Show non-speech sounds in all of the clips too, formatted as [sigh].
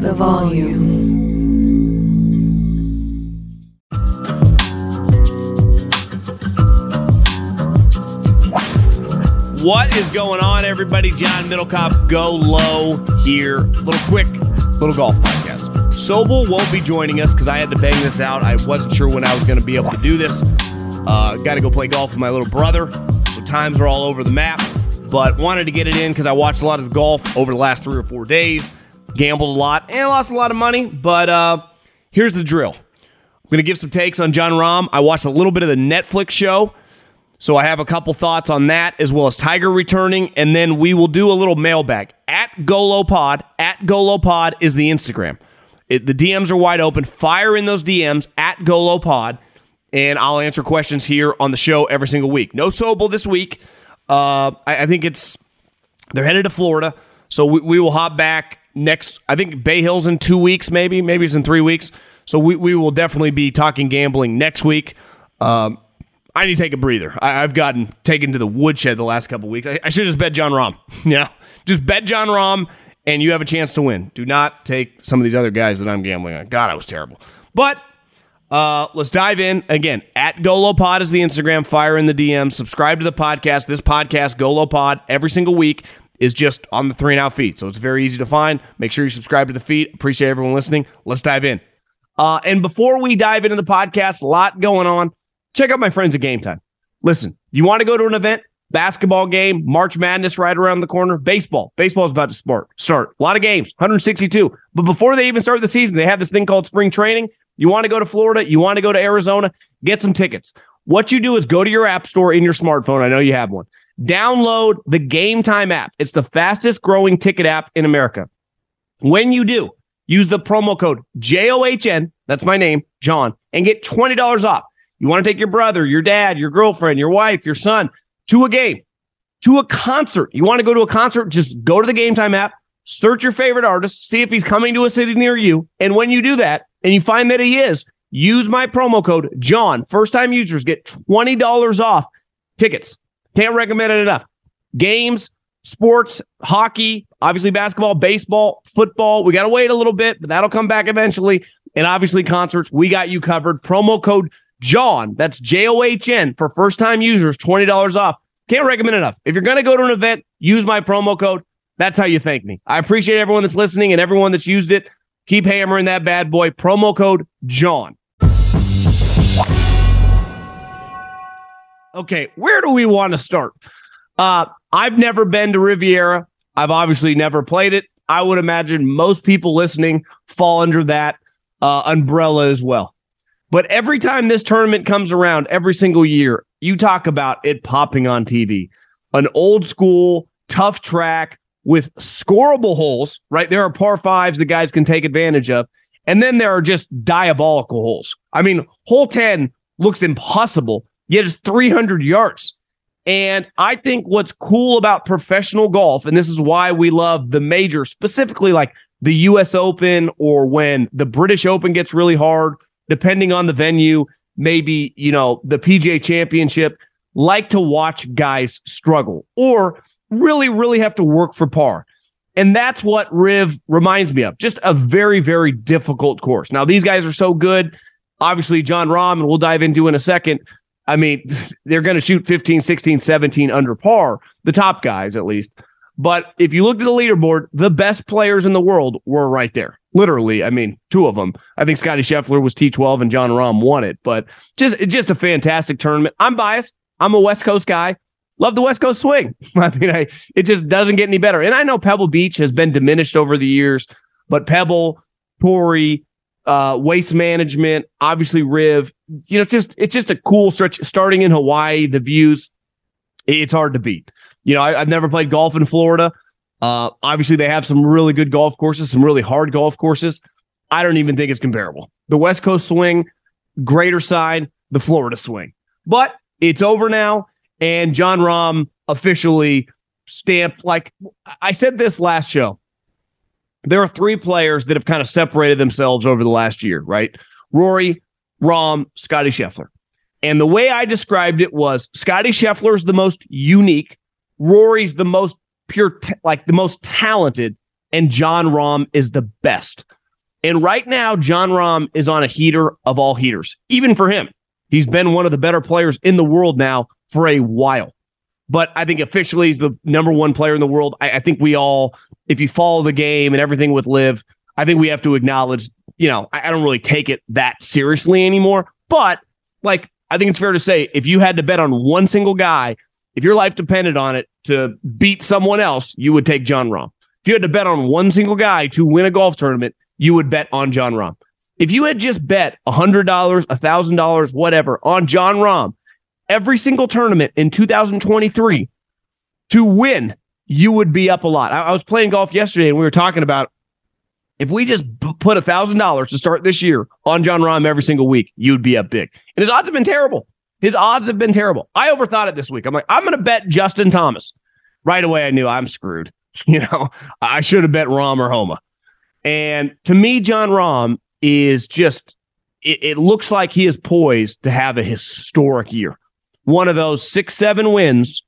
The volume. What is going on, everybody? John Middlekauff, go low here. Little quick, little golf podcast. Sobel won't be joining us because I had to bang this out. I wasn't sure when I was going to be able to do this. Uh, Got to go play golf with my little brother, so times are all over the map. But wanted to get it in because I watched a lot of golf over the last three or four days, gambled a lot, and lost a lot of money. But uh, here's the drill. I'm going to give some takes on Jon Rahm. I watched a little bit of the Netflix show. So I have a couple thoughts on that as well as Tiger returning, and then we will do a little mailbag at GoloPod. At GoloPod is the Instagram. It, the DMs are wide open. Fire in those DMs at GoloPod, and I'll answer questions here on the show every single week. No Sobel this week. Uh, I, I think it's they're headed to Florida, so we, we will hop back next. I think Bay Hill's in two weeks, maybe maybe it's in three weeks. So we, we will definitely be talking gambling next week. Um, I need to take a breather. I, have gotten taken to the woodshed the last couple weeks. I, I should just bet Jon Rahm. [laughs] yeah, just bet Jon Rahm, and you have a chance to win. Do not take some of these other guys that I'm gambling on. God, I was terrible. But uh, let's dive in again. At GoloPod is the Instagram. Fire in the DM. Subscribe to the podcast. This podcast, GoloPod, every single week is just on the three and out feed, so it's very easy to find. Make sure you subscribe to the feed. Appreciate everyone listening. Let's dive in. Uh, and before we dive into the podcast, a lot going on check out my friends at Game Time. Listen, you want to go to an event, basketball game, March Madness right around the corner, baseball. Baseball is about to start. Start a lot of games, 162. But before they even start the season, they have this thing called spring training. You want to go to Florida, you want to go to Arizona, get some tickets. What you do is go to your app store in your smartphone. I know you have one. Download the Game Time app. It's the fastest growing ticket app in America. When you do, use the promo code JOHN, that's my name, John, and get $20 off. You want to take your brother, your dad, your girlfriend, your wife, your son to a game, to a concert. You want to go to a concert? Just go to the Game Time app, search your favorite artist, see if he's coming to a city near you. And when you do that and you find that he is, use my promo code John. First time users get $20 off tickets. Can't recommend it enough. Games, sports, hockey, obviously basketball, baseball, football. We got to wait a little bit, but that'll come back eventually. And obviously concerts, we got you covered. Promo code John, that's J O H N for first time users, $20 off. Can't recommend enough. If you're going to go to an event, use my promo code. That's how you thank me. I appreciate everyone that's listening and everyone that's used it. Keep hammering that bad boy. Promo code John. Okay, where do we want to start? Uh, I've never been to Riviera. I've obviously never played it. I would imagine most people listening fall under that uh, umbrella as well. But every time this tournament comes around, every single year, you talk about it popping on TV. An old school, tough track with scoreable holes, right? There are par fives the guys can take advantage of. And then there are just diabolical holes. I mean, hole 10 looks impossible, yet it's 300 yards. And I think what's cool about professional golf, and this is why we love the major, specifically like the US Open or when the British Open gets really hard depending on the venue, maybe, you know, the PGA championship, like to watch guys struggle or really, really have to work for par. And that's what Riv reminds me of. Just a very, very difficult course. Now, these guys are so good. Obviously, Jon Rahm, and we'll dive into in a second. I mean, [laughs] they're going to shoot 15, 16, 17 under par, the top guys at least. But if you looked at the leaderboard, the best players in the world were right there. Literally, I mean, two of them. I think Scottie Scheffler was T12 and Jon Rahm won it. But just just a fantastic tournament. I'm biased. I'm a West Coast guy. Love the West Coast swing. [laughs] I mean, I, it just doesn't get any better. And I know Pebble Beach has been diminished over the years, but Pebble, Torrey, uh, waste management, obviously Riv, you know, just it's just a cool stretch. Starting in Hawaii, the views, it's hard to beat. You know, I, have never played golf in Florida, Uh, obviously, they have some really good golf courses, some really hard golf courses. I don't even think it's comparable. The West Coast swing, greater side, the Florida swing. But it's over now, and Jon Rahm officially stamped. Like I said this last show, there are three players that have kind of separated themselves over the last year, right? Rory, Rahm, Scottie Scheffler. And the way I described it was Scottie is the most unique, Rory's the most pure, t- like the most talented, and Jon Rahm is the best. And right now, Jon Rahm is on a heater of all heaters, even for him. He's been one of the better players in the world now for a while. But I think officially he's the number one player in the world. I, I think we all, if you follow the game and everything with LIV, I think we have to acknowledge, you know, I, I don't really take it that seriously anymore. But like, I think it's fair to say if you had to bet on one single guy, if your life depended on it to beat someone else, you would take Jon Rahm. If you had to bet on one single guy to win a golf tournament, you would bet on Jon Rahm. If you had just bet $100, $1,000, whatever on Jon Rahm every single tournament in 2023 to win, you would be up a lot. I, I was playing golf yesterday and we were talking about if we just b- put $1,000 to start this year on Jon Rahm every single week, you'd be up big. And his odds have been terrible. His odds have been terrible. I overthought it this week. I'm like, I'm going to bet Justin Thomas. Right away, I knew I'm screwed. [laughs] You know, I should have bet Rahm or Homa. And to me, Jon Rahm is just, it, it, looks like he is poised to have a historic year. One of those six, seven wins,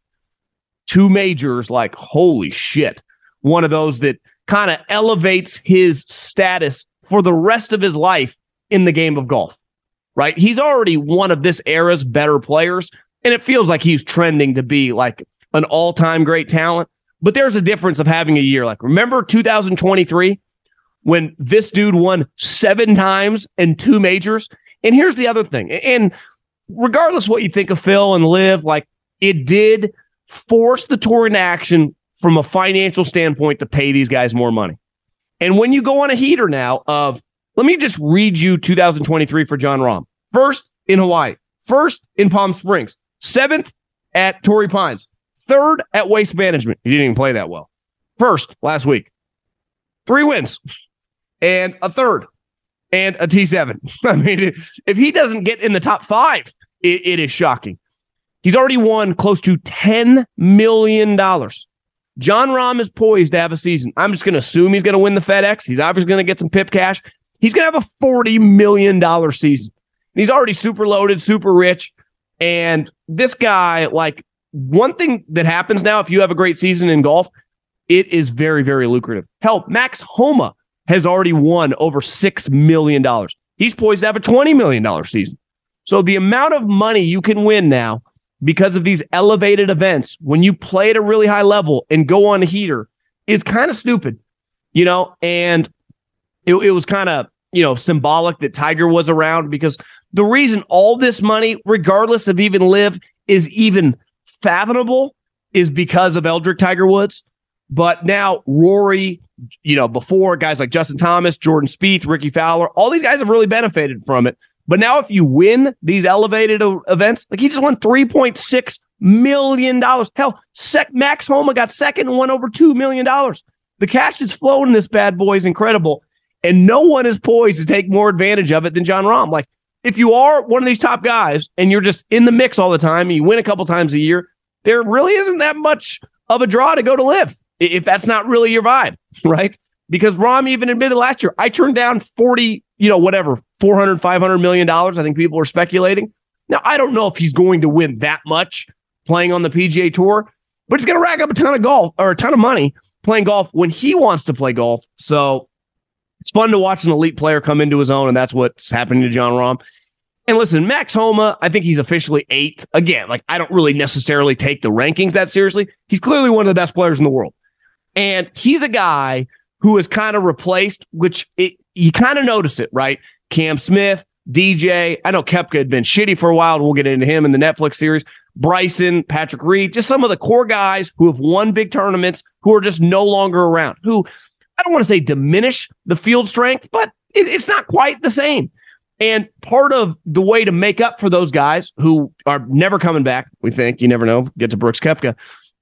two majors, like, holy shit. One of those that kind of elevates his status for the rest of his life in the game of golf, right? He's already one of this era's better players, and it feels like he's trending to be like an all time great talent. But there's a difference of having a year like, remember 2023? when this dude won seven times and two majors. And here's the other thing. And regardless what you think of Phil and LIV, like it did force the tour into action from a financial standpoint to pay these guys more money. And when you go on a heater now of, let me just read you 2023 for Jon Rahm. First in Hawaii, first in Palm Springs, seventh at Torrey Pines, third at Waste Management. He didn't even play that well. First last week, three wins and a third and a T7. [laughs] I mean, if he doesn't get in the top five, it, it is shocking. He's already won close to $10 million. Jon Rahm is poised to have a season. I'm just going to assume he's going to win the FedEx. He's obviously going to get some PIP cash. He's going to have a $40 million season. He's already super loaded, super rich. And this guy, like, one thing that happens now, if you have a great season in golf, it is very, very lucrative. Hell, Max Homa has already won over $6 million. He's poised to have a $20 million season. So the amount of money you can win now because of these elevated events when you play at a really high level and go on a heater is kind of stupid, you know, and it, it was kind of, you know, symbolic that Tiger was around because the reason all this money, regardless of even LIV, is even fathomable is because of Eldrick Tiger Woods. But now Rory, you know, before guys like Justin Thomas, Jordan Spieth, Rickie Fowler, all these guys have really benefited from it. But now, if you win these elevated events, like he just won three point six million dollars. Hell, sec- Max Homa got second and won over two million dollars. The cash is flowing. This bad boy is incredible, and no one is poised to take more advantage of it than Jon Rahm. Like, if you are one of these top guys and you're just in the mix all the time, and you win a couple times a year, there really isn't that much of a draw to go to LIV if that's not really your vibe, [laughs] right? Because Rahm even admitted last year, I turned down 40, you know, whatever, 400, 500 million dollars. I think people are speculating. Now, I don't know if he's going to win that much playing on the PGA Tour, but he's going to rack up a ton of golf or a ton of money playing golf when he wants to play golf. So it's fun to watch an elite player come into his own, and that's what's happening to Jon Rahm. And listen, Max Homa, I think he's officially eight. Again, like I don't really necessarily take the rankings that seriously. He's clearly one of the best players in the world. And he's a guy who is kind of replaced, which it, you kind of notice it, right? Cam Smith, DJ. I know Koepka had been shitty for a while, we'll get into him in the Netflix series. Bryson, Patrick Reed, just some of the core guys who have won big tournaments who are just no longer around, who I don't want to say diminish the field strength, but it, it's not quite the same. And part of the way to make up for those guys who are never coming back, we think, you never know, get to Brooks Koepka,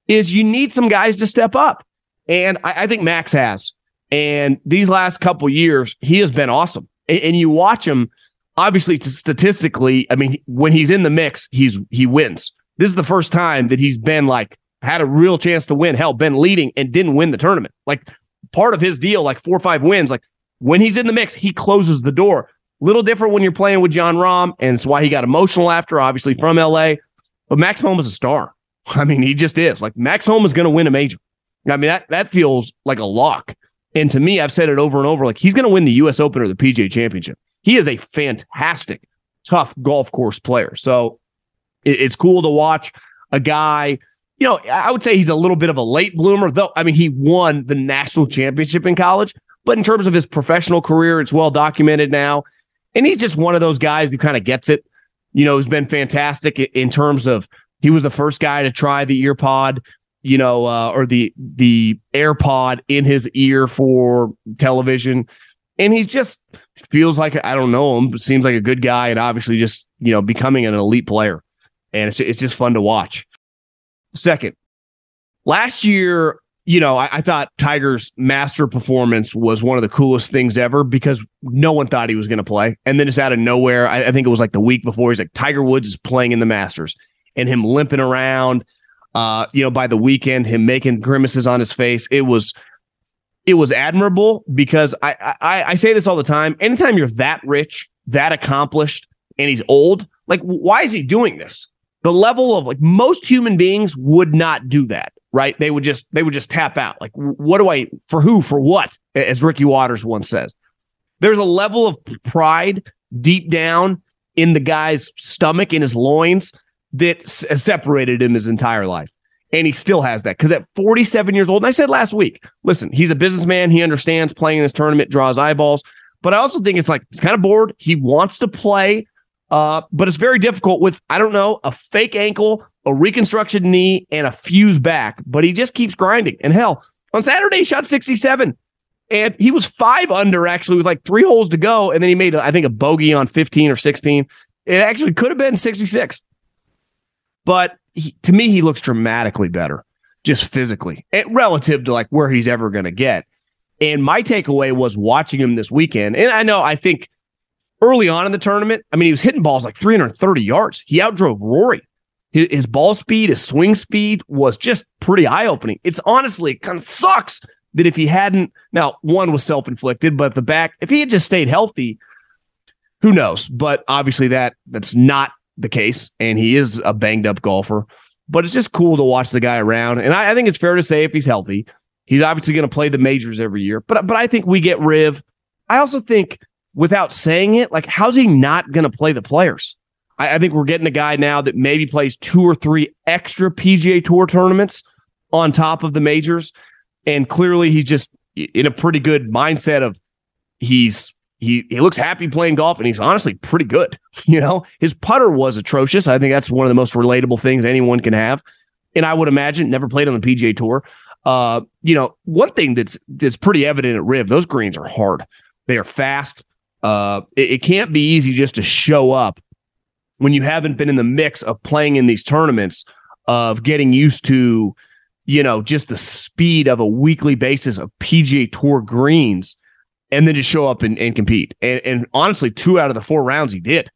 is you need some guys to step up. And I, I think Max has. And these last couple years, he has been awesome. And, and you watch him, obviously, statistically, I mean, when he's in the mix, he's he wins. This is the first time that he's been like had a real chance to win. Hell, been leading and didn't win the tournament. Like part of his deal, like four or five wins, like when he's in the mix, he closes the door. Little different when you're playing with Jon Rahm, and it's why he got emotional after, obviously from LA. But Max Homa is a star. [laughs] I mean, he just is. Like Max Homa is going to win a major. I mean, that that feels like a lock. And to me, I've said it over and over. Like he's going to win the U.S. Open or the PGA Championship. He is a fantastic, tough golf course player. So it, it's cool to watch a guy. You know, I would say he's a little bit of a late bloomer, though. I mean, he won the national championship in college, but in terms of his professional career, it's well documented now. And he's just one of those guys who kind of gets it. You know, has been fantastic in terms of he was the first guy to try the ear pod, you know, uh, or the the AirPod in his ear for television, and he just feels like I don't know him, but seems like a good guy, and obviously just you know becoming an elite player, and it's it's just fun to watch. Second, last year you know, I, I, thought Tiger's master performance was one of the coolest things ever because no one thought he was going to play. And then just out of nowhere, I, I, think it was like the week before, he's like, Tiger Woods is playing in the Masters and him limping around. Uh, you know, by the weekend, him making grimaces on his face. It was it was admirable because I, I I say this all the time. Anytime you're that rich, that accomplished, and he's old, like why is he doing this? The level of like most human beings would not do that right? They would just they would just tap out. Like, what do I for who for what? As Ricky Watters once says, there's a level of pride deep down in the guy's stomach in his loins that s- separated him his entire life. And he still has that because at 47 years old, and I said last week, listen, he's a businessman. He understands playing in this tournament draws eyeballs. But I also think it's like he's kind of bored. He wants to play, uh, but it's very difficult with, I don't know, a fake ankle a reconstruction knee, and a fuse back, but he just keeps grinding. And hell, on Saturday, he shot 67. And he was five under actually with like three holes to go. And then he made, I think, a bogey on 15 or 16. It actually could have been 66. But he, to me, he looks dramatically better just physically and relative to like where he's ever going to get. And my takeaway was watching him this weekend. And I know, I think early on in the tournament, I mean, he was hitting balls like 330 yards. He outdrove Rory his, his ball speed, his swing speed was just pretty eye opening. It's honestly it kind of sucks that if he hadn't, now one was self inflicted, but the back, if he had just stayed healthy, who knows? But obviously that that's not the case, and he is a banged up golfer. But it's just cool to watch the guy around, and I, I think it's fair to say if he's healthy, he's obviously going to play the majors every year. But but I think we get Riv. I also think without saying it, like how's he not going to play the players? I, I think we're getting a guy now that maybe plays two or three extra PGA Tour tournaments on top of the majors, and clearly he's just in a pretty good mindset of he's he he looks happy playing golf and he's honestly pretty good. [laughs] You know, his putter was atrocious. I think that's one of the most relatable things anyone can have. And I would imagine never played on the PGA tour. Uh, you know, one thing that's that's pretty evident at Riv, those greens are hard. They are fast. Uh, it, it can't be easy just to show up when you haven't been in the mix of playing in these tournaments, of getting used to, you know, just the speed of a weekly basis of PGA Tour greens, and then just show up and, and compete. And, and honestly, two out of the four rounds he did.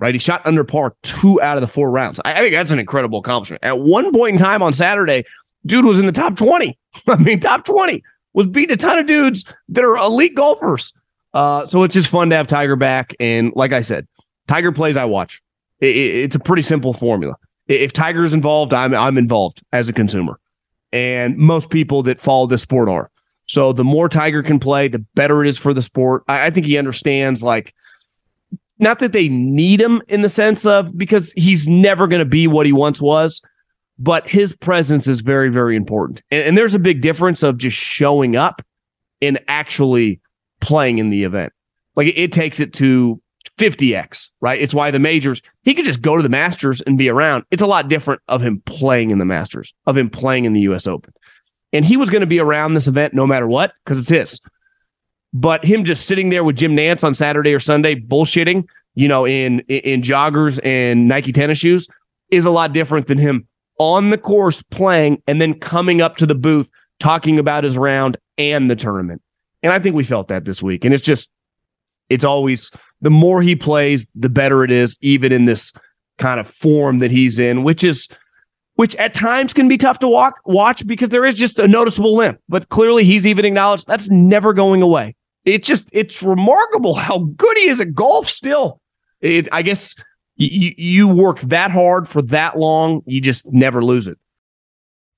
Right, he shot under par two out of the four rounds. I, I think that's an incredible accomplishment. At one point in time on Saturday, dude was in the top twenty. [laughs] I mean, top twenty was beating a ton of dudes that are elite golfers. Uh, so it's just fun to have Tiger back. And like I said, Tiger plays I watch. It, it's a pretty simple formula. If Tiger's involved, I'm I'm involved as a consumer, and most people that follow this sport are. So the more Tiger can play, the better it is for the sport. I, I think he understands like not that they need him in the sense of because he's never going to be what he once was, but his presence is very, very important. And, and, there's a big difference of just showing up and actually playing in the event. Like it, it takes it to 50x, right? It's why the majors, he could just go to the Masters and be around. It's a lot different of him playing in the Masters, of him playing in the US Open. And he was going to be around this event no matter what because it's his. But him just sitting there with Jim Nantz on Saturday or Sunday bullshitting, you know, in in joggers and Nike tennis shoes is a lot different than him on the course playing and then coming up to the booth talking about his round and the tournament. And I think we felt that this week. And it's just, it's always the more he plays, the better it is, even in this kind of form that he's in, which is which at times can be tough to walk watch because there is just a noticeable limp. But clearly he's even acknowledged that's never going away. It's just it's remarkable how good he is at golf still. It, I guess you you work that hard for that long, you just never lose it.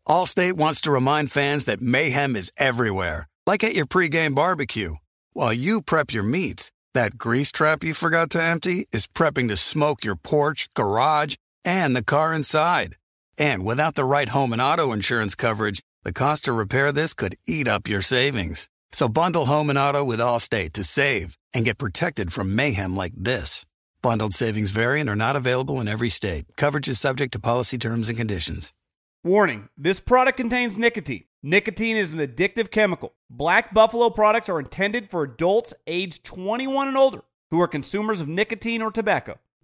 Allstate wants to remind fans that mayhem is everywhere, like at your pregame barbecue. While you prep your meats, that grease trap you forgot to empty is prepping to smoke your porch, garage, and the car inside. And without the right home and auto insurance coverage, the cost to repair this could eat up your savings. So bundle home and auto with Allstate to save and get protected from mayhem like this. Bundled savings variant are not available in every state. Coverage is subject to policy terms and conditions. Warning this product contains nicotine. Nicotine is an addictive chemical. Black Buffalo products are intended for adults age 21 and older who are consumers of nicotine or tobacco.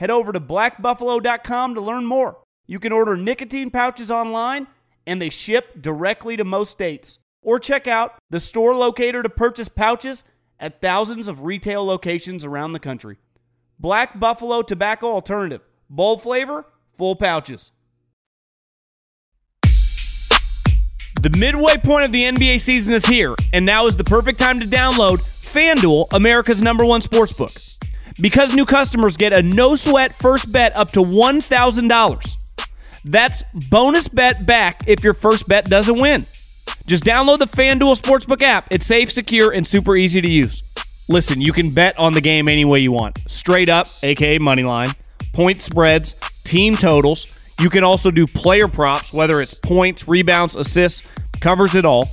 head over to blackbuffalo.com to learn more. You can order nicotine pouches online and they ship directly to most states. Or check out the store locator to purchase pouches at thousands of retail locations around the country. Black Buffalo Tobacco Alternative. Bold flavor, full pouches. The midway point of the NBA season is here, and now is the perfect time to download FanDuel, America's number one sportsbook. Because new customers get a no sweat first bet up to $1,000. That's bonus bet back if your first bet doesn't win. Just download the FanDuel Sportsbook app. It's safe, secure, and super easy to use. Listen, you can bet on the game any way you want. Straight up, aka money line, point spreads, team totals. You can also do player props, whether it's points, rebounds, assists, covers it all.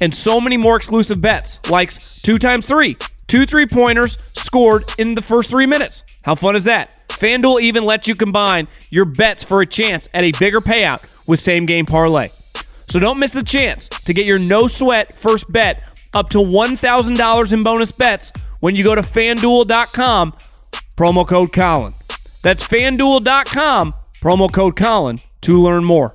And so many more exclusive bets, like two times three, two three pointers scored in the first three minutes. How fun is that? FanDuel even lets you combine your bets for a chance at a bigger payout with same game parlay. So don't miss the chance to get your no sweat first bet up to $1,000 in bonus bets when you go to fanduel.com, promo code Colin. That's fanduel.com, promo code Colin to learn more.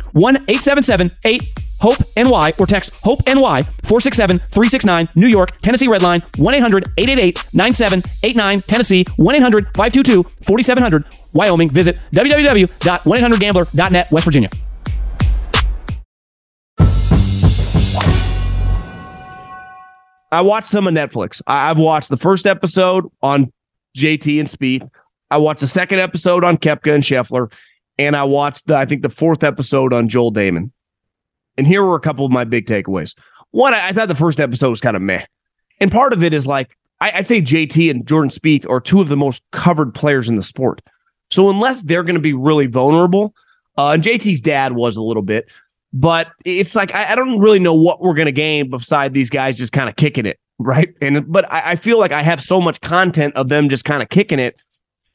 1-877-8 HOPE NY or text HOPE NY 467 369 New York, Tennessee Redline 1 800 888 9789 Tennessee 1 800 522 4700 Wyoming. Visit www.1800gambler.net West Virginia. I watched some of Netflix. I've watched the first episode on JT and Speed. I watched the second episode on Koepka and Scheffler, and I watched the I think the fourth episode on Joel Dahmen. And here were a couple of my big takeaways. One, I, I thought the first episode was kind of meh. And part of it is like, I, would say JT and Jordan Spieth are two of the most covered players in the sport. So unless they're going to be really vulnerable, uh, and JT's dad was a little bit, but it's like I, I don't really know what we're going to gain beside these guys just kind of kicking it, right? And but I, I feel like I have so much content of them just kind of kicking it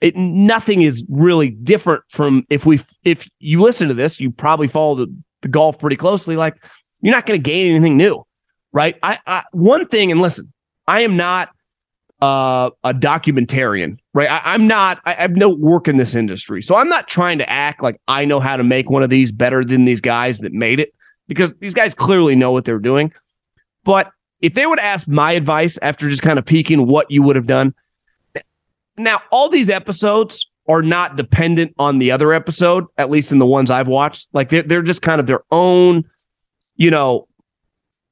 It, nothing is really different from if we if you listen to this, you probably follow the, the golf pretty closely. Like you're not going to gain anything new, right? I, I one thing, and listen, I am not uh, a documentarian, right? I, am not. I, I have no work in this industry, so I'm not trying to act like I know how to make one of these better than these guys that made it, because these guys clearly know what they're doing. But if they would ask my advice after just kind of peeking what you would have done, now, all these episodes are not dependent on the other episode, at least in the ones I've watched. Like they're, they're just kind of their own, you know,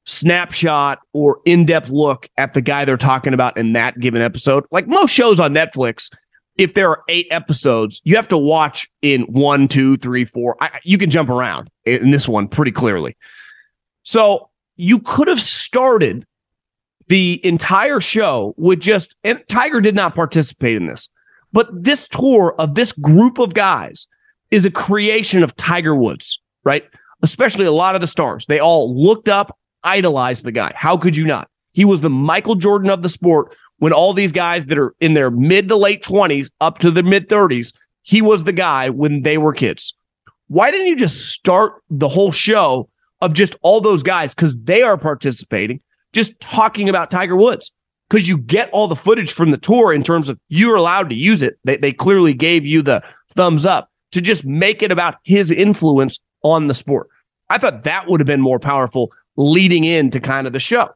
snapshot or in-depth look at the guy they're talking about in that given episode. Like most shows on Netflix, if there are eight episodes, you have to watch in one, two, three, four. I, you can jump around in this one pretty clearly. So you could have started the entire show would just and Tiger did not participate in this. But this tour of this group of guys is a creation of Tiger Woods, right? Especially a lot of the stars. They all looked up, idolized the guy. How could you not? He was the Michael Jordan of the sport when all these guys that are in their mid to late 20s up to the mid 30s, he was the guy when they were kids. Why didn't you just start the whole show of just all those guys because they are participating? Just talking about Tiger Woods because you get all the footage from the tour in terms of you're allowed to use it. They, they clearly gave you the thumbs up to just make it about his influence on the sport. I thought that would have been more powerful leading into kind of the show.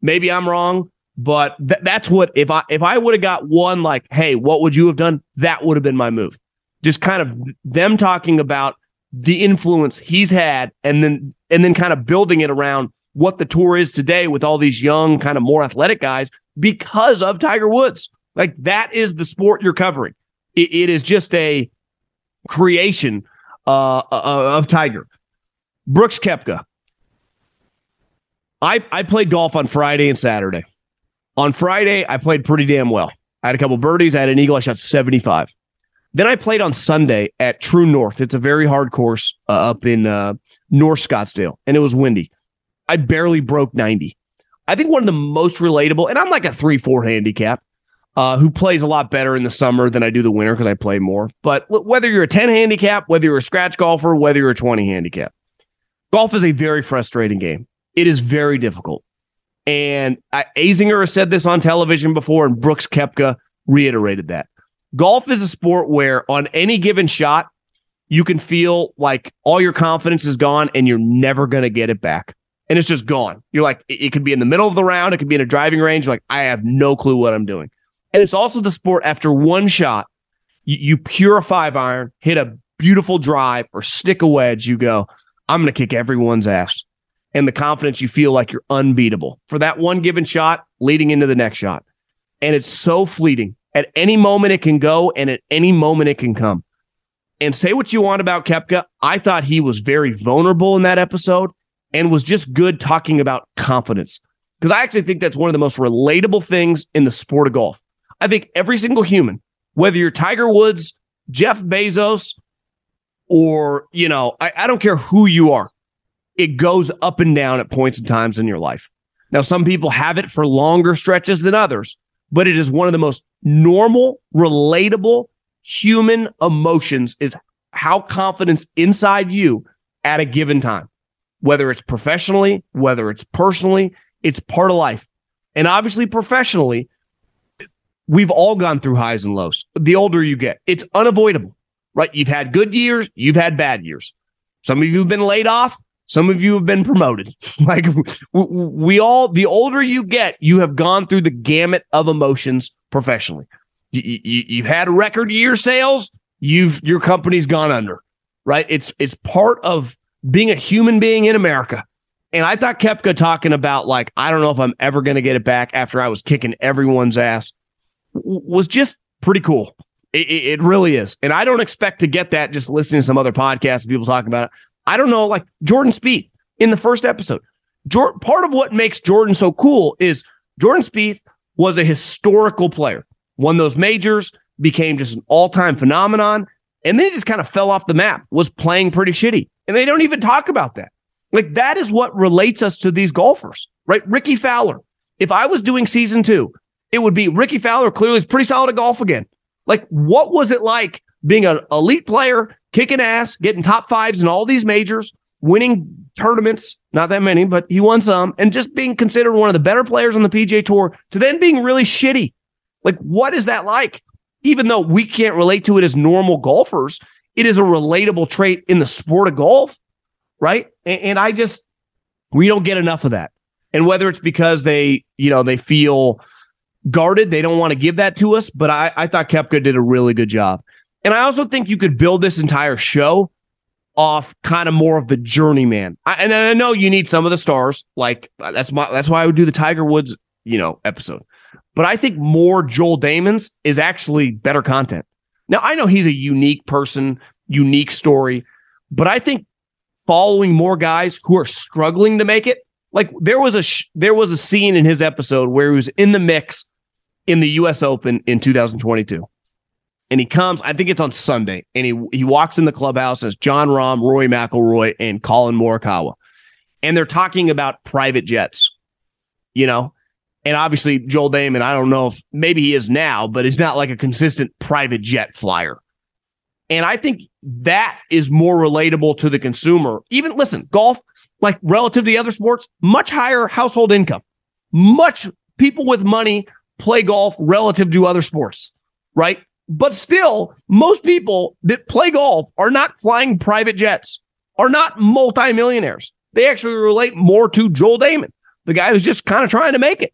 Maybe I'm wrong, but th- that's what if I if I would have got one like, hey, what would you have done? That would have been my move. Just kind of them talking about the influence he's had and then and then kind of building it around what the tour is today with all these young, kind of more athletic guys because of Tiger Woods. Like that is the sport you're covering. it, it is just a creation uh, uh, of Tiger. Brooks Koepka. I, I played golf on Friday and Saturday. On Friday, I played pretty damn well. I had a couple birdies. I had an eagle. I shot 75. Then I played on Sunday at True North. It's a very hard course uh, up in uh, North Scottsdale, and it was windy. I barely broke 90. I think one of the most relatable, and I'm like a three, four handicap, uh, who plays a lot better in the summer than I do the winter because I play more. But whether you're a 10 handicap, whether you're a scratch golfer, whether you're a 20 handicap, golf is a very frustrating game. It is very difficult. And I, Azinger has said this on television before, and Brooks Koepka reiterated that. Golf is a sport where on any given shot, you can feel like all your confidence is gone and you're never going to get it back and it's just gone. You're like, it could be in the middle of the round, it could be in a driving range. You're like, I have no clue what I'm doing. And it's also the sport after one shot, you, you pure five iron, hit a beautiful drive or stick a wedge, you go, I'm going to kick everyone's ass. And the confidence you feel like you're unbeatable for that one given shot leading into the next shot. And it's so fleeting. At any moment it can go, and at any moment it can come. And say what you want about Koepka. I thought he was very vulnerable in that episode and was just good talking about confidence. Because I actually think that's one of the most relatable things in the sport of golf. I think every single human, whether you're Tiger Woods, Jeff Bezos, or, you know, I, I don't care who you are, it goes up and down at points and times in your life. Now, some people have it for longer stretches than others, but it is one of the most normal, relatable human emotions is how confidence inside you at a given time whether it's professionally, whether it's personally, it's part of life. And obviously, professionally, we've all gone through highs and lows. The older you get, it's unavoidable, right? You've had good years, you've had bad years. Some of you have been laid off, some of you have been promoted. [laughs] like we all, the older you get, you have gone through the gamut of emotions professionally. You, have had record year sales, you've your company's gone under, right? It's it's part of being a human being in America. And I thought Koepka talking about like, I don't know if I'm ever going to get it back after I was kicking everyone's ass was just pretty cool. It, it, it, really is. And I don't expect to get that just listening to some other podcasts and people talking about it. I don't know, like Jordan Spieth in the first episode. Part of what makes Jordan so cool is Jordan Spieth was a historical player, won those majors, became just an all time phenomenon, and then he just kind of fell off the map, was playing pretty shitty. And they don't even talk about that. Like that is what relates us to these golfers, right? Rickie Fowler. If I was doing season two, it would be Rickie Fowler clearly is pretty solid at golf again. Like, what was it like being an elite player, kicking ass, getting top fives in all these majors, winning tournaments, not that many, but he won some, and just being considered one of the better players on the PGA Tour to then being really shitty? Like, what is that like? Even though we can't relate to it as normal golfers, it is a relatable trait in the sport of golf, right? And, and I just, we don't get enough of that. And whether it's because they, you know, they feel guarded, they don't want to give that to us. But I, I thought Koepka did a really good job. And I also think you could build this entire show off kind of more of the journeyman. I, and I know you need some of the stars. Like that's my that's why I would do the Tiger Woods, you know, episode. But I think more Joel Dahmen's is actually better content. Now I know he's a unique person, unique story, but I think following more guys who are struggling to make it. Like there was a sh- there was a scene in his episode where he was in the mix in the U.S. Open in 2022, and he comes. I think it's on Sunday, and he he walks in the clubhouse as Jon Rahm, Rory McIlroy, and Collin Morikawa, and they're talking about private jets. You know, and obviously Joel Dahmen, I don't know if maybe he is now, but he's not like a consistent private jet flyer. And I think that is more relatable to the consumer. Even listen, golf, like relative to the other sports, much higher household income. Much people with money play golf relative to other sports, right? But still, most people that play golf are not flying private jets, are not multimillionaires. They actually relate more to Joel Dahmen, the guy who's just kind of trying to make it.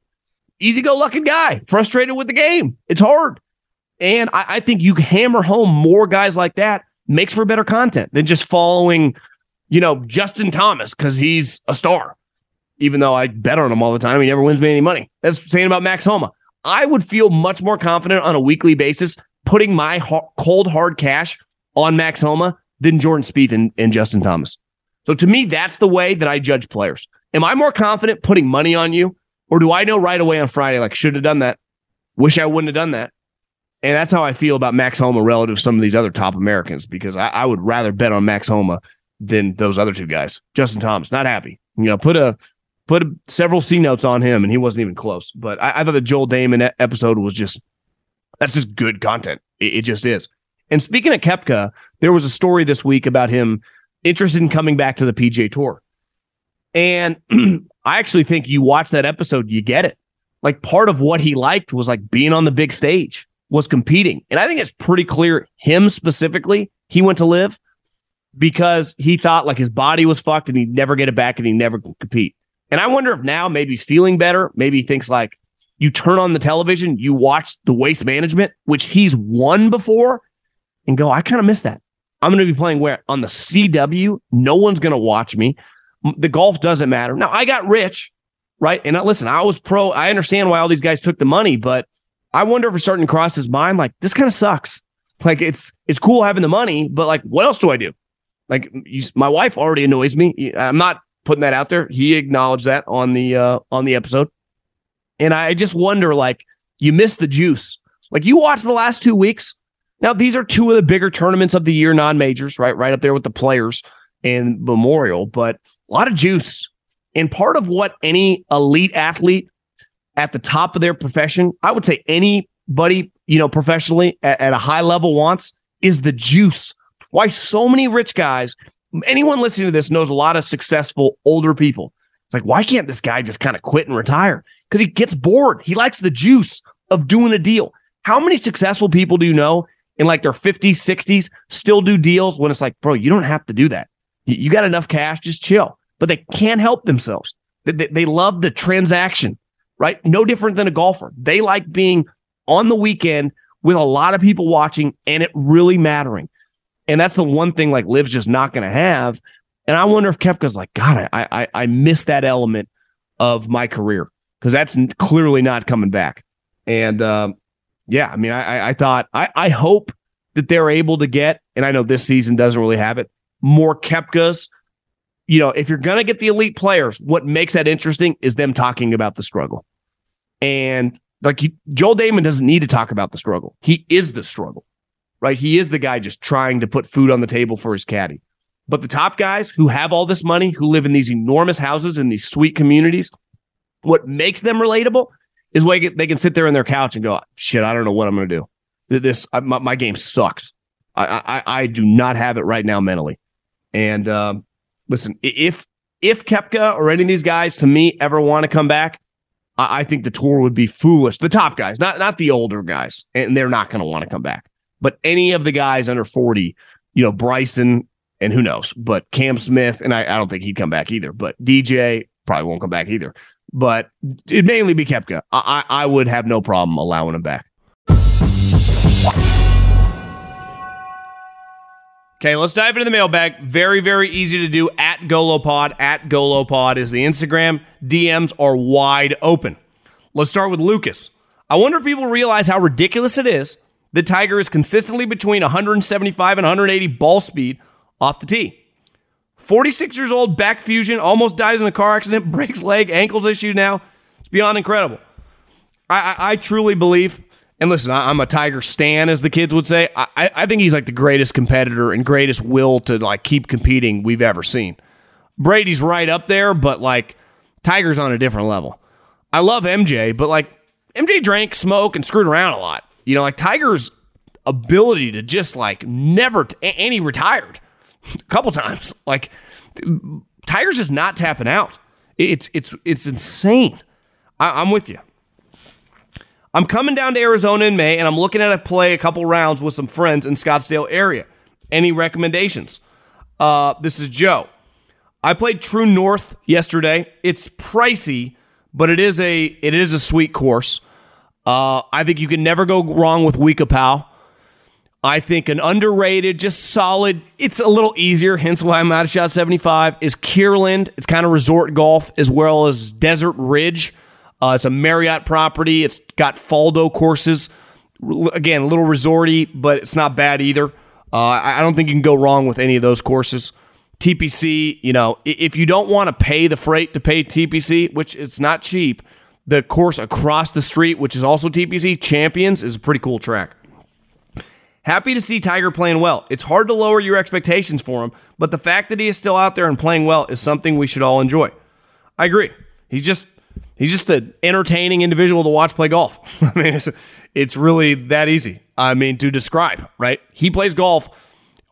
Easy go lucky guy, frustrated with the game. It's hard. And I, I think you hammer home more guys like that makes for better content than just following, you know, Justin Thomas because he's a star. Even though I bet on him all the time, he never wins me any money. That's saying about Max Homa. I would feel much more confident on a weekly basis putting my cold hard cash on Max Homa than Jordan Spieth and, and Justin Thomas. So to me, that's the way that I judge players. Am I more confident putting money on you, or do I know right away on Friday like should have done that? Wish I wouldn't have done that. And that's how I feel about Max Homa relative to some of these other top Americans because I, I, would rather bet on Max Homa than those other two guys. Justin Thomas, not happy. You know, put a put a, several C notes on him, and he wasn't even close. But I, I thought the Joel Dahmen episode was just that's just good content. It, it just is. And speaking of Koepka, there was a story this week about him interested in coming back to the PGA Tour. And [clears throat] I actually think you watch that episode, you get it. Like part of what he liked was like being on the big stage was competing. And I think it's pretty clear him specifically, he went to LIV because he thought like his body was fucked and he'd never get it back and he'd never compete. And I wonder if now maybe he's feeling better. Maybe he thinks like you turn on the television, you watch the waste management, which he's won before, and go, I kind of miss that. I'm going to be playing where on the CW. No one's going to watch me. The golf doesn't matter. Now I got rich, right? And uh, listen, I was pro. I understand why all these guys took the money, but I wonder if it's starting to cross his mind like this kind of sucks. Like it's it's cool having the money, but like what else do I do? Like you, my wife already annoys me. I'm not putting that out there. He acknowledged that on the uh on the episode. And I just wonder like you missed the juice. Like you watched the last 2 weeks. Now these are two of the bigger tournaments of the year non-majors, right? Right up there with the players and Memorial, but a lot of juice. And part of what any elite athlete at the top of their profession, I would say anybody, you know, professionally at, at a high level wants is the juice. Why so many rich guys, anyone listening to this knows a lot of successful older people. It's like, why can't this guy just kind of quit and retire? Because he gets bored. He likes the juice of doing a deal. How many successful people do you know in like their 50s, 60s still do deals when it's like, bro, you don't have to do that. You, you got enough cash, just chill. But they can't help themselves. They, they, love the transaction right? No different than a golfer. They like being on the weekend with a lot of people watching and it really mattering. And that's the one thing like LIV's just not going to have. And I wonder if Koepka's like, God, I I I miss that element of my career because that's clearly not coming back. And um, yeah, I mean, I I thought I I hope that they're able to get, and I know this season doesn't really have it, more Koepkas. You know, if you're gonna get the elite players, what makes that interesting is them talking about the struggle. And like Joel Dahmen doesn't need to talk about the struggle. He is the struggle, right? He is the guy just trying to put food on the table for his caddy. But the top guys who have all this money, who live in these enormous houses in these sweet communities, what makes them relatable is why they can sit there on their couch and go, shit, I don't know what I'm going to do. this my, my game sucks. I, I I do not have it right now mentally. And um, listen, if if Koepka or any of these guys to me ever want to come back, I, I think the tour would be foolish. The top guys, not not the older guys, and they're not going to want to come back. But any of the guys under forty, you know, Bryson and who knows, but Cam Smith, and I, I don't think he'd come back either. But DJ probably won't come back either. But it'd mainly be Koepka. I, I would have no problem allowing him back. Okay, let's dive into the mailbag. Very, very easy to do at GoLowPod. At GoLowPod is the Instagram. DMs are wide open. Let's start with Lucas. I wonder if people realize how ridiculous it is that Tiger is consistently between 175 and 180 ball speed off the tee. 46 years old, back fusion, almost dies in a car accident, [laughs] breaks leg, ankles issue now. It's beyond incredible. I, I, I truly believe and listen, I, am a Tiger stan, as the kids would say. I, I think he's like the greatest competitor and greatest will to like keep competing we've ever seen. Brady's right up there, but like Tiger's on a different level. I love MJ, but like MJ drank, smoked, and screwed around a lot. You know, like Tiger's ability to just like never, t- and he retired [laughs] a couple times. Like Tiger's just not tapping out. It's it's it's insane. I, I'm with you. I'm coming down to Arizona in May and I'm looking at a play a couple rounds with some friends in Scottsdale area. Any recommendations? Uh, this is Joe. I played True North yesterday. It's pricey, but it is a it is a sweet course. Uh, I think you can never go wrong with We-Ko-Pa. I think an underrated, just solid. It's a little easier, hence why I'm out of shot 75. Is Kierland? It's kind of resort golf as well as Desert Ridge. Uh, it's a Marriott property. It's got Faldo courses. Again, a little resorty, but it's not bad either. Uh, I don't think you can go wrong with any of those courses. TPC, you know, if you don't want to pay the freight to pay TPC, which it's not cheap, the course across the street, which is also TPC, Champions, is a pretty cool track. Happy to see Tiger playing well. It's hard to lower your expectations for him, but the fact that he is still out there and playing well is something we should all enjoy. I agree. He's just He's just an entertaining individual to watch play golf. [laughs] I mean, it's, it's really that easy. I mean, to describe, right? He plays golf.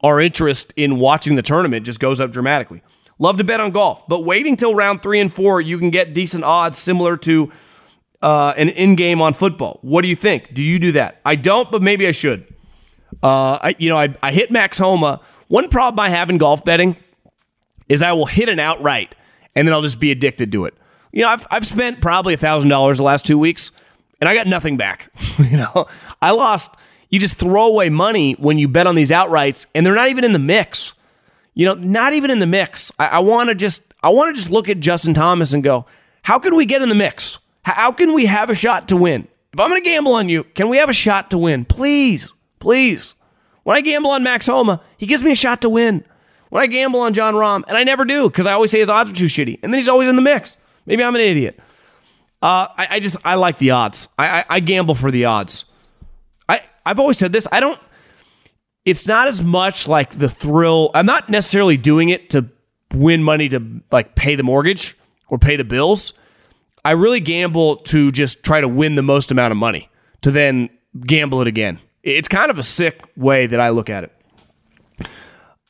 Our interest in watching the tournament just goes up dramatically. Love to bet on golf, but waiting till round three and four, you can get decent odds similar to uh, an in game on football. What do you think? Do you do that? I don't, but maybe I should. Uh, I, you know, I, I hit Max Homa. One problem I have in golf betting is I will hit an outright and then I'll just be addicted to it you know, I've, I've spent probably a $1,000 the last two weeks and I got nothing back. [laughs] you know, I lost. You just throw away money when you bet on these outrights and they're not even in the mix. You know, not even in the mix. I, I want to just, I want to just look at Justin Thomas and go, how can we get in the mix? How can we have a shot to win? If I'm going to gamble on you, can we have a shot to win? Please, please. When I gamble on Max Homa, he gives me a shot to win. When I gamble on Jon Rahm, and I never do because I always say his odds are too shitty, and then he's always in the mix. Maybe I'm an idiot. Uh, I, I, just I like the odds. I, I, I gamble for the odds. I I've always said this. I don't. It's not as much like the thrill. I'm not necessarily doing it to win money to like pay the mortgage or pay the bills. I really gamble to just try to win the most amount of money to then gamble it again. It's kind of a sick way that I look at it.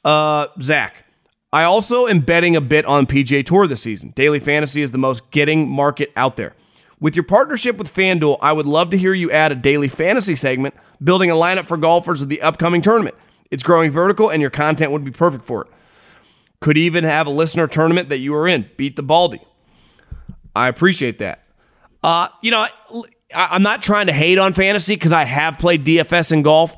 Uh, Zach, I also am betting a bit on PGA Tour this season. Daily Fantasy is the most getting market out there. With your partnership with FanDuel, I would love to hear you add a daily fantasy segment building a lineup for golfers of the upcoming tournament. It's growing vertical and your content would be perfect for it. Could even have a listener tournament that you are in. Beat the Baldy. I appreciate that. Uh, you know, I, am not trying to hate on fantasy because I have played DFS in golf.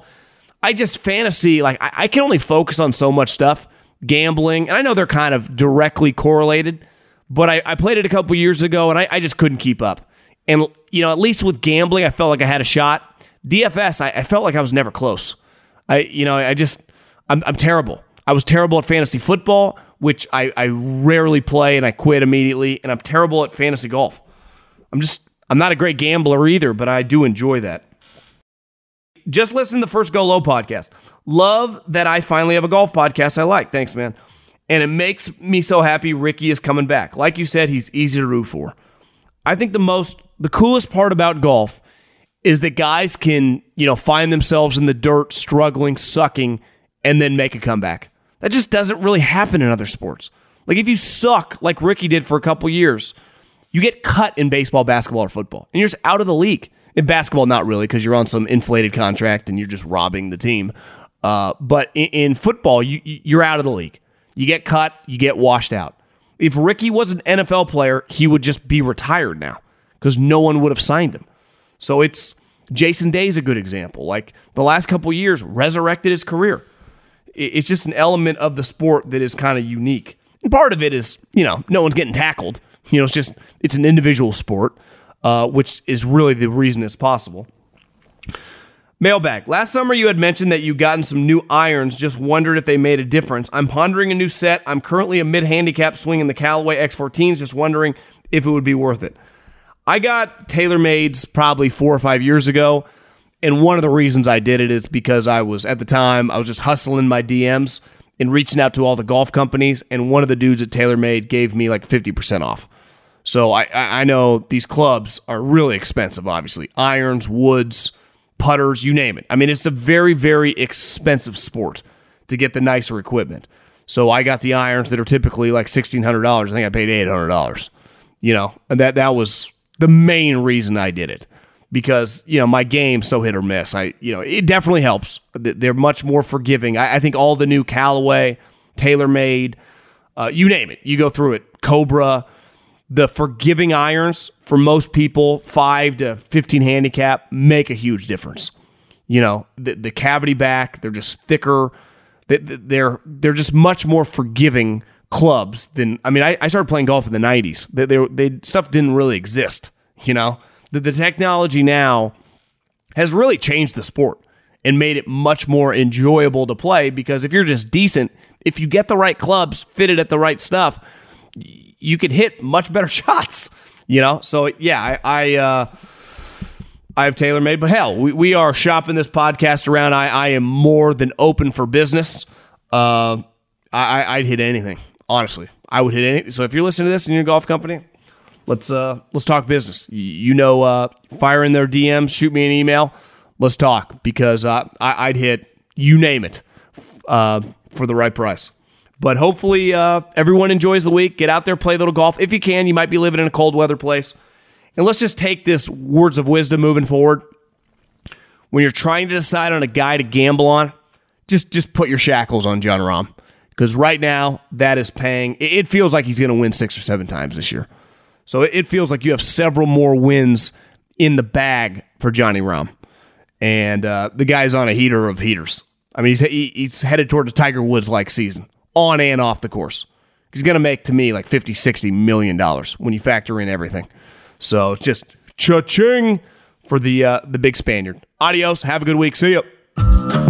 I just fantasy, like, I, I can only focus on so much stuff gambling, and I know they're kind of directly correlated, but I, I played it a couple years ago and I, I, just couldn't keep up. And, you know, at least with gambling, I felt like I had a shot. DFS, I, I felt like I was never close. I, you know, I just, I'm, I'm terrible. I was terrible at fantasy football, which I, I rarely play and I quit immediately. And I'm terrible at fantasy golf. I'm just, I'm not a great gambler either, but I do enjoy that. Just listen to the first Go Low podcast. Love that I finally have a golf podcast I like. Thanks, man. And it makes me so happy Ricky is coming back. Like you said, he's easy to root for. I think the most, the coolest part about golf is that guys can, you know, find themselves in the dirt, struggling, sucking, and then make a comeback. That just doesn't really happen in other sports. Like if you suck like Ricky did for a couple years, you get cut in baseball, basketball, or football, and you're just out of the league. In basketball, not really, because you're on some inflated contract and you're just robbing the team. Uh, but in, in football, you, you're out of the league. You get cut, you get washed out. If Ricky was an NFL player, he would just be retired now because no one would have signed him. So it's Jason Day's a good example. Like the last couple years, resurrected his career. It's just an element of the sport that is kind of unique. And part of it is, you know, no one's getting tackled. You know, it's just it's an individual sport, uh, which is really the reason it's possible. Mailbag. Last summer, you had mentioned that you'd gotten some new irons. Just wondered if they made a difference. I'm pondering a new set. I'm currently a mid handicap swinging the Callaway X14s. Just wondering if it would be worth it. I got TaylorMade's probably four or five years ago. And one of the reasons I did it is because I was, at the time, I was just hustling my DMs and reaching out to all the golf companies. And one of the dudes at TaylorMade gave me like 50% off. So I, I know these clubs are really expensive, obviously. Irons, woods, putters, you name it. I mean, it's a very, very expensive sport to get the nicer equipment. So I got the irons that are typically like $1,600. I think I paid $800. You know, and that, that was the main reason I did it because you know my game's so hit or miss. I you know it definitely helps. They're much more forgiving. I, I think all the new Callaway, TaylorMade, uh, you name it, you go through it. Cobra, the forgiving irons for most people, five to fifteen handicap, make a huge difference. You know the the cavity back, they're just thicker. They're they're just much more forgiving clubs than I mean I, I started playing golf in the 90s they, they, they stuff didn't really exist you know the, the technology now has really changed the sport and made it much more enjoyable to play because if you're just decent if you get the right clubs fitted at the right stuff you can hit much better [laughs] shots you know so yeah I, I uh I have TaylorMade, but hell, we, we are shopping this podcast around. I, I am more than open for business. Uh, I, I'd hit anything. Honestly, I would hit any. So if you're listening to this and you're a golf company, let's uh let's talk business. You know, uh, fire in their DMs, shoot me an email. Let's talk because uh, I I, would hit you name it uh, for the right price. But hopefully, uh, everyone enjoys the week. Get out there, play a little golf if you can. You might be living in a cold weather place, and let's just take this words of wisdom moving forward. When you're trying to decide on a guy to gamble on, just just put your shackles on Jon Rahm because right now that is paying. It feels like he's going to win six or seven times this year. So it feels like you have several more wins in the bag for Johnny Rahm, and uh, the guy's on a heater of heaters. I mean, he's he's headed toward a Tiger Woods like season on and off the course. He's going to make to me like 50, 60 million dollars when you factor in everything. So just cha-ching for the uh, the big Spaniard. Adios. Have a good week. See you.